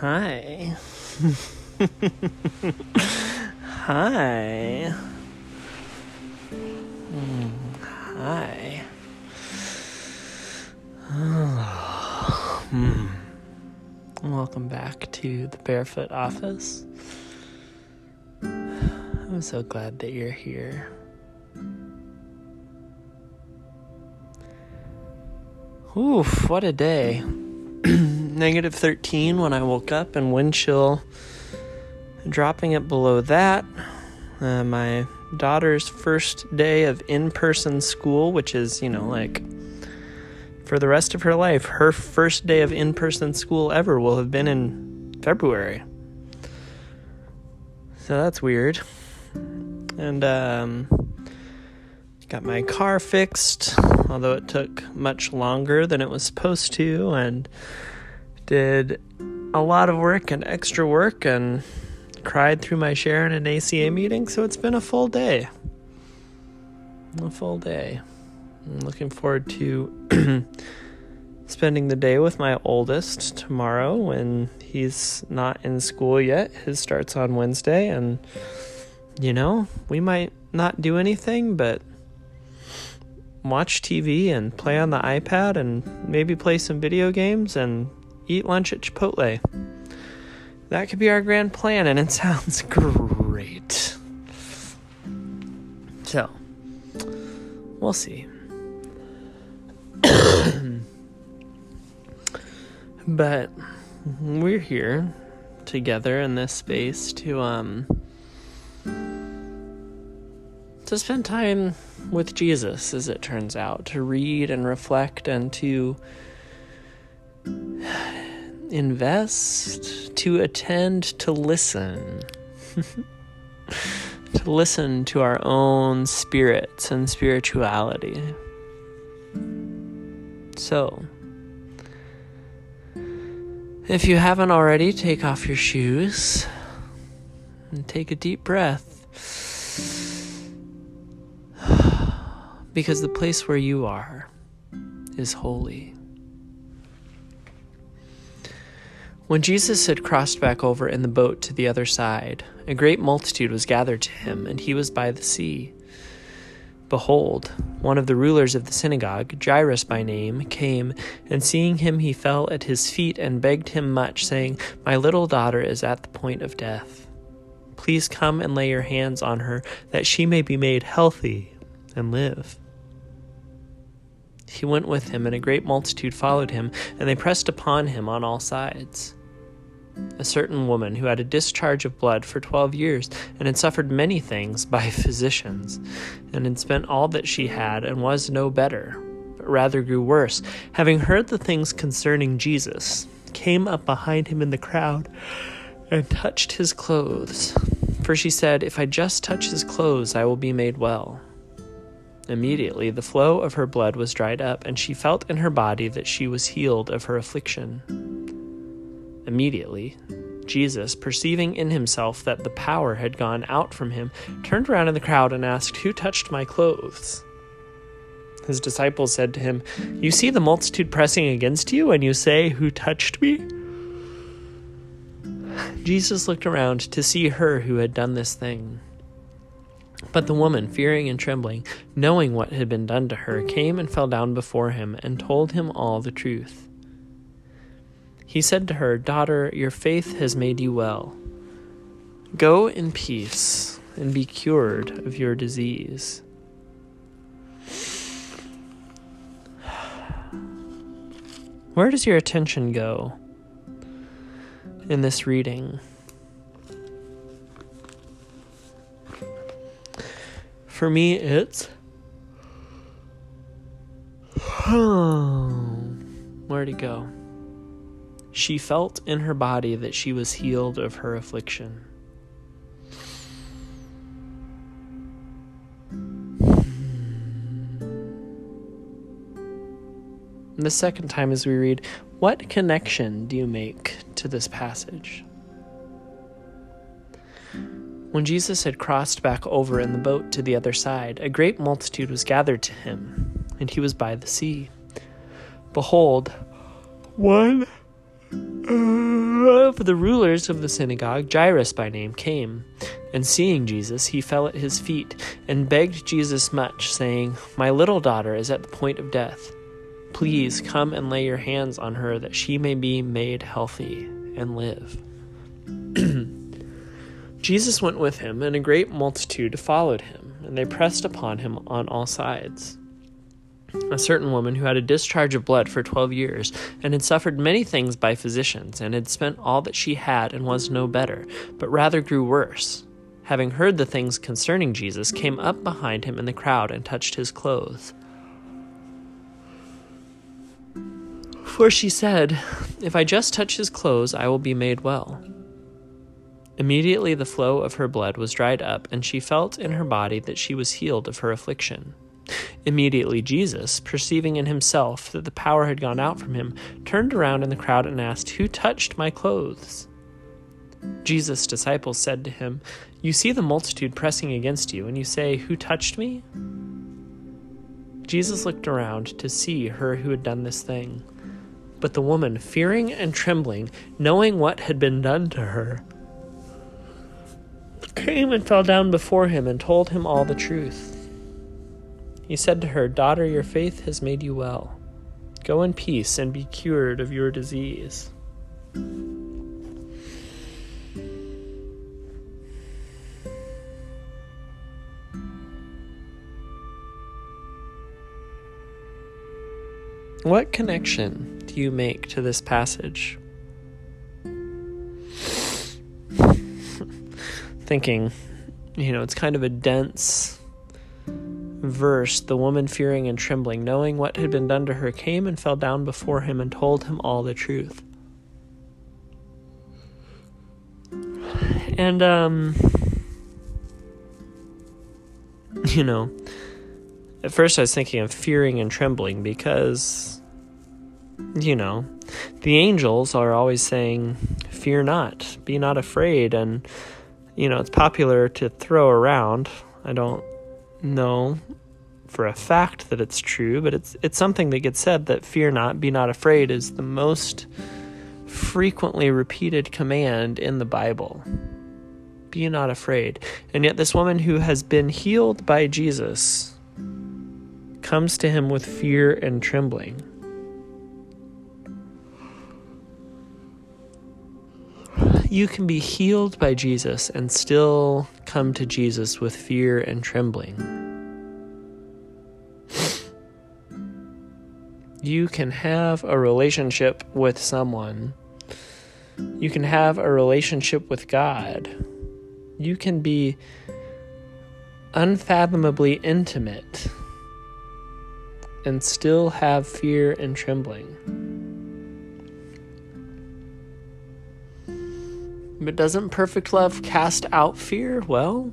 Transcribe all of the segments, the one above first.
Hi. Hi. Hi. Welcome back to the Barefoot Office. I'm so glad that you're here. Oof, what a day. Negative 13 when I woke up, and wind chill dropping it below that. Uh, my daughter's first day of in person school, which is, you know, like for the rest of her life, her first day of in person school ever will have been in February. So that's weird. And, um, got my car fixed, although it took much longer than it was supposed to, and did a lot of work and extra work and cried through my share in an ACA meeting, so it's been a full day. A full day. I'm looking forward to spending the day with my oldest tomorrow when he's not in school yet. His starts on Wednesday, and you know, we might not do anything, but watch TV and play on the iPad and maybe play some video games and eat lunch at Chipotle. That could be our grand plan, and it sounds great. So, we'll see. but we're here together in this space to um to spend time with Jesus as it turns out to read and reflect and to invest to attend to listen to listen to our own spirits and spirituality so if you haven't already, take off your shoes and take a deep breath. Because the place where you are is holy. When Jesus had crossed back over in the boat to the other side, a great multitude was gathered to him, and he was by the sea. Behold, one of the rulers of the synagogue, Jairus by name, came, and seeing him, he fell at his feet and begged him much, saying, My little daughter is at the point of death. Please come and lay your hands on her, that she may be made healthy and live. He went with him, and a great multitude followed him, and they pressed upon him on all sides a certain woman who had a discharge of blood for twelve years, and had suffered many things by physicians, and had spent all that she had, and was no better, but rather grew worse, having heard the things concerning Jesus, came up behind him in the crowd, and touched his clothes. For she said, If I just touch his clothes, I will be made well. Immediately the flow of her blood was dried up, and she felt in her body that she was healed of her affliction. Immediately, Jesus, perceiving in himself that the power had gone out from him, turned around in the crowd and asked, Who touched my clothes? His disciples said to him, You see the multitude pressing against you, and you say, Who touched me? Jesus looked around to see her who had done this thing. But the woman, fearing and trembling, knowing what had been done to her, came and fell down before him and told him all the truth. He said to her, Daughter, your faith has made you well. Go in peace and be cured of your disease. Where does your attention go in this reading? For me, it's. Where'd it go? She felt in her body that she was healed of her affliction. And the second time, as we read, what connection do you make to this passage? When Jesus had crossed back over in the boat to the other side, a great multitude was gathered to him, and he was by the sea. Behold, one of the rulers of the synagogue, Jairus by name, came, and seeing Jesus, he fell at his feet and begged Jesus much, saying, My little daughter is at the point of death. Please come and lay your hands on her that she may be made healthy and live. Jesus went with him, and a great multitude followed him, and they pressed upon him on all sides a certain woman who had a discharge of blood for twelve years, and had suffered many things by physicians, and had spent all that she had, and was no better, but rather grew worse. Having heard the things concerning Jesus, came up behind him in the crowd and touched his clothes. For she said, If I just touch his clothes, I will be made well. Immediately the flow of her blood was dried up, and she felt in her body that she was healed of her affliction. Immediately Jesus, perceiving in himself that the power had gone out from him, turned around in the crowd and asked, Who touched my clothes? Jesus' disciples said to him, You see the multitude pressing against you, and you say, Who touched me? Jesus looked around to see her who had done this thing. But the woman, fearing and trembling, knowing what had been done to her, came and fell down before him and told him all the truth. He said to her, Daughter, your faith has made you well. Go in peace and be cured of your disease. What connection do you make to this passage? Thinking, you know, it's kind of a dense verse, the woman, fearing and trembling, knowing what had been done to her, came and fell down before him and told him all the truth. And, um, you know, at first I was thinking of fearing and trembling because, you know, the angels are always saying, Fear not, be not afraid. And, you know, it's popular to throw around. I don't know for a fact that it's true, but it's it's something that gets said that fear not, be not afraid is the most frequently repeated command in the Bible. Be not afraid. And yet this woman who has been healed by Jesus comes to him with fear and trembling. You can be healed by Jesus and still come to Jesus with fear and trembling. you can have a relationship with someone. You can have a relationship with God. You can be unfathomably intimate and still have fear and trembling. But doesn't perfect love cast out fear? Well,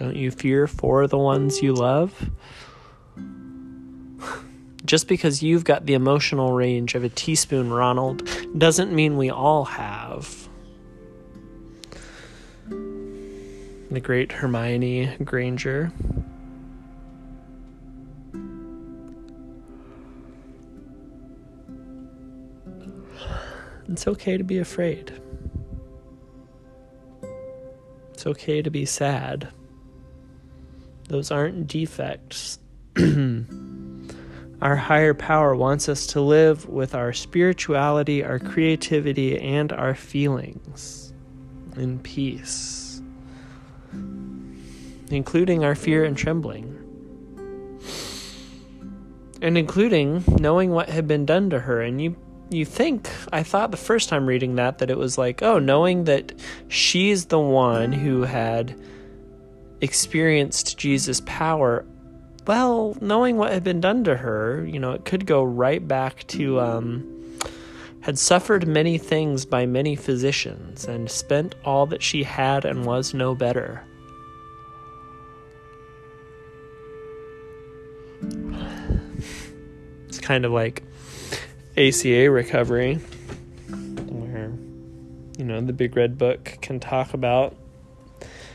Don't you fear for the ones you love? Just because you've got the emotional range of a teaspoon, Ronald, doesn't mean we all have. The great Hermione Granger. It's okay to be afraid. It's okay to be sad. Those aren't defects. our higher power wants us to live with our spirituality, our creativity, and our feelings in peace, including our fear and trembling. And including knowing what had been done to her. And you you think I thought the first time reading that that it was like, oh, knowing that she's the one who had experienced Jesus' power, well, knowing what had been done to her, you know, it could go right back to um, had suffered many things by many physicians and spent all that she had and was no better. It's kind of like ACA recovery, where, you know, the Big Red Book can talk about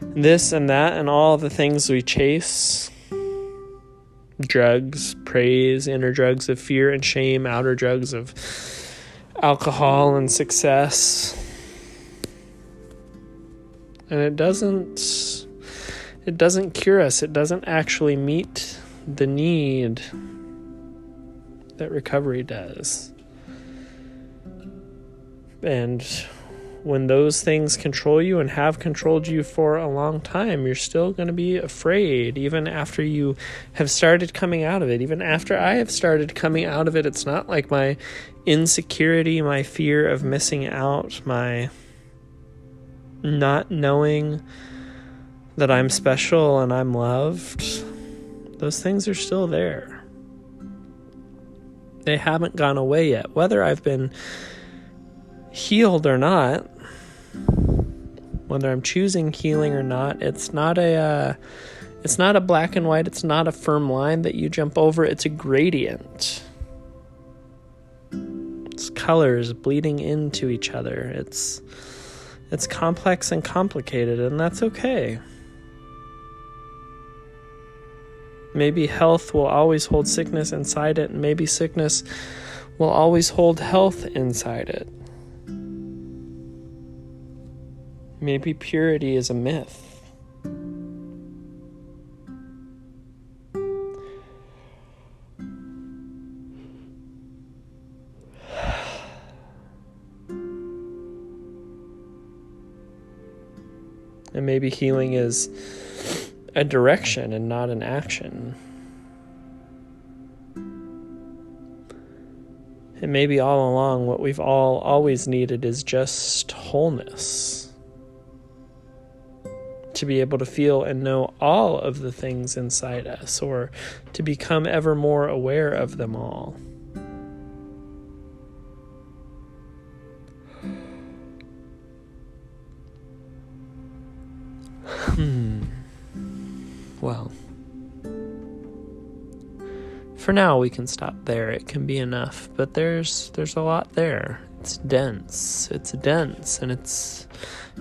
this and that and all the things we chase drugs, praise, inner drugs of fear and shame, outer drugs of alcohol and success. And it doesn't it doesn't cure us. It doesn't actually meet the need that recovery does. And when those things control you and have controlled you for a long time, you're still going to be afraid, even after you have started coming out of it. Even after I have started coming out of it, it's not like my insecurity, my fear of missing out, my not knowing that I'm special and I'm loved. Those things are still there. They haven't gone away yet. Whether I've been healed or not, whether I'm choosing healing or not, it's not a uh, it's not a black and white, it's not a firm line that you jump over, it's a gradient. It's colors bleeding into each other. It's it's complex and complicated and that's okay. Maybe health will always hold sickness inside it, and maybe sickness will always hold health inside it. Maybe purity is a myth. And maybe healing is a direction and not an action. And maybe all along, what we've all always needed is just wholeness to be able to feel and know all of the things inside us, or to become ever more aware of them all. For now we can stop there. It can be enough, but there's there's a lot there. It's dense. It's dense and it's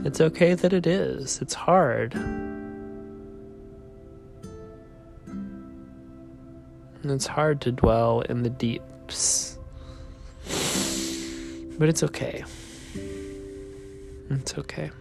it's okay that it is. It's hard. And it's hard to dwell in the deeps. But it's okay. It's okay.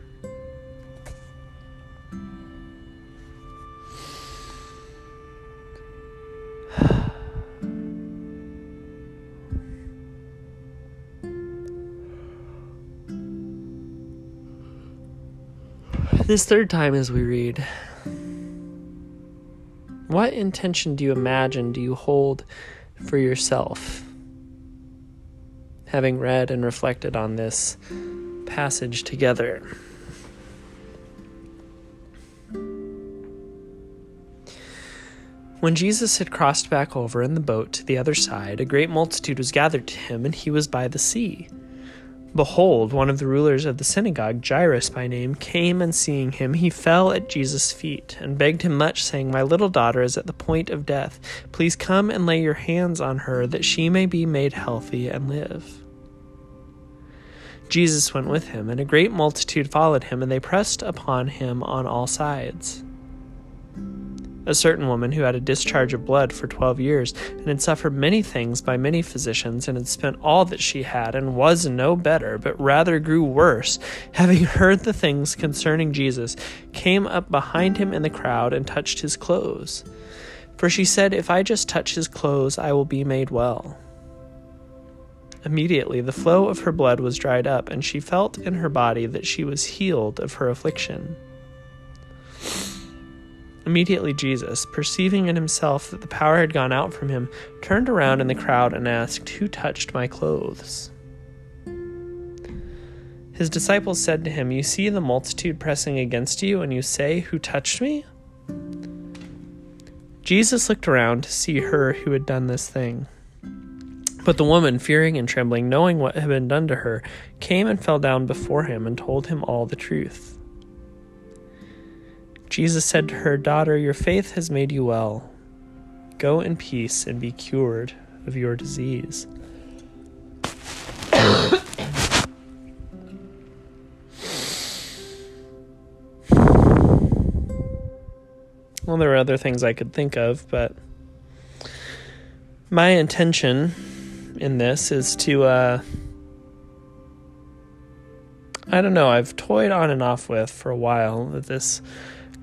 This third time, as we read, what intention do you imagine do you hold for yourself? Having read and reflected on this passage together. When Jesus had crossed back over in the boat to the other side, a great multitude was gathered to him, and he was by the sea. Behold, one of the rulers of the synagogue, Jairus by name, came and seeing him, he fell at Jesus' feet and begged him much, saying, My little daughter is at the point of death. Please come and lay your hands on her, that she may be made healthy and live. Jesus went with him, and a great multitude followed him, and they pressed upon him on all sides a certain woman who had a discharge of blood for twelve years, and had suffered many things by many physicians, and had spent all that she had, and was no better, but rather grew worse, having heard the things concerning Jesus, came up behind him in the crowd and touched his clothes. For she said, If I just touch his clothes, I will be made well. Immediately the flow of her blood was dried up, and she felt in her body that she was healed of her affliction. Immediately Jesus, perceiving in himself that the power had gone out from him, turned around in the crowd and asked, Who touched my clothes? His disciples said to him, You see the multitude pressing against you, and you say, Who touched me? Jesus looked around to see her who had done this thing. But the woman, fearing and trembling, knowing what had been done to her, came and fell down before him and told him all the truth. Jesus said to her, Daughter, your faith has made you well. Go in peace and be cured of your disease. well, there are other things I could think of, but my intention in this is to, uh, I don't know, I've toyed on and off with for a while with this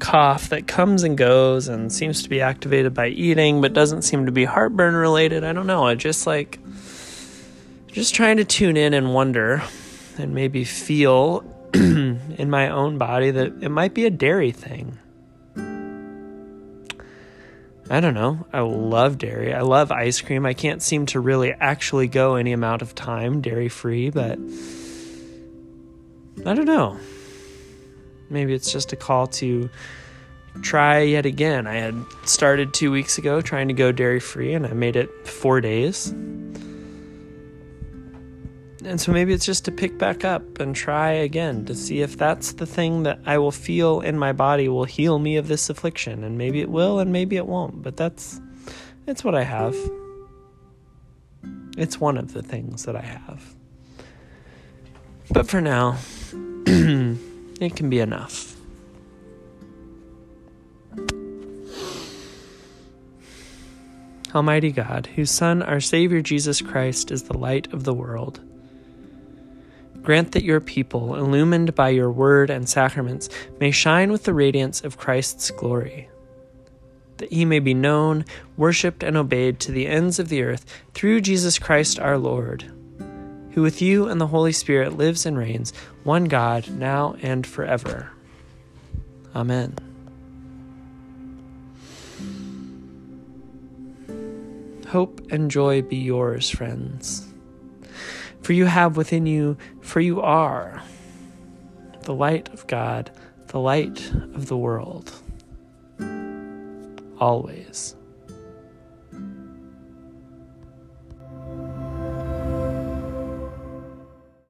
cough that comes and goes and seems to be activated by eating but doesn't seem to be heartburn related. I don't know. I just like just trying to tune in and wonder and maybe feel in my own body that it might be a dairy thing. I don't know. I love dairy. I love ice cream. I can't seem to really actually go any amount of time dairy free, but I don't know. Maybe it's just a call to try yet again. I had started two weeks ago trying to go dairy free and I made it four days. And so maybe it's just to pick back up and try again to see if that's the thing that I will feel in my body will heal me of this affliction. And maybe it will and maybe it won't, but that's it's what I have. It's one of the things that I have. But for now, it can be enough. Almighty God, whose Son, our Savior Jesus Christ, is the light of the world Grant that your people, illumined by your word and sacraments, may shine with the radiance of Christ's glory, that he may be known, worshipped, and obeyed to the ends of the earth through Jesus Christ our Lord, who with you and the Holy Spirit lives and reigns, one God, now and forever. Amen. Hope and joy be yours, friends. For you have within you, for you are the light of God, the light of the world. Always.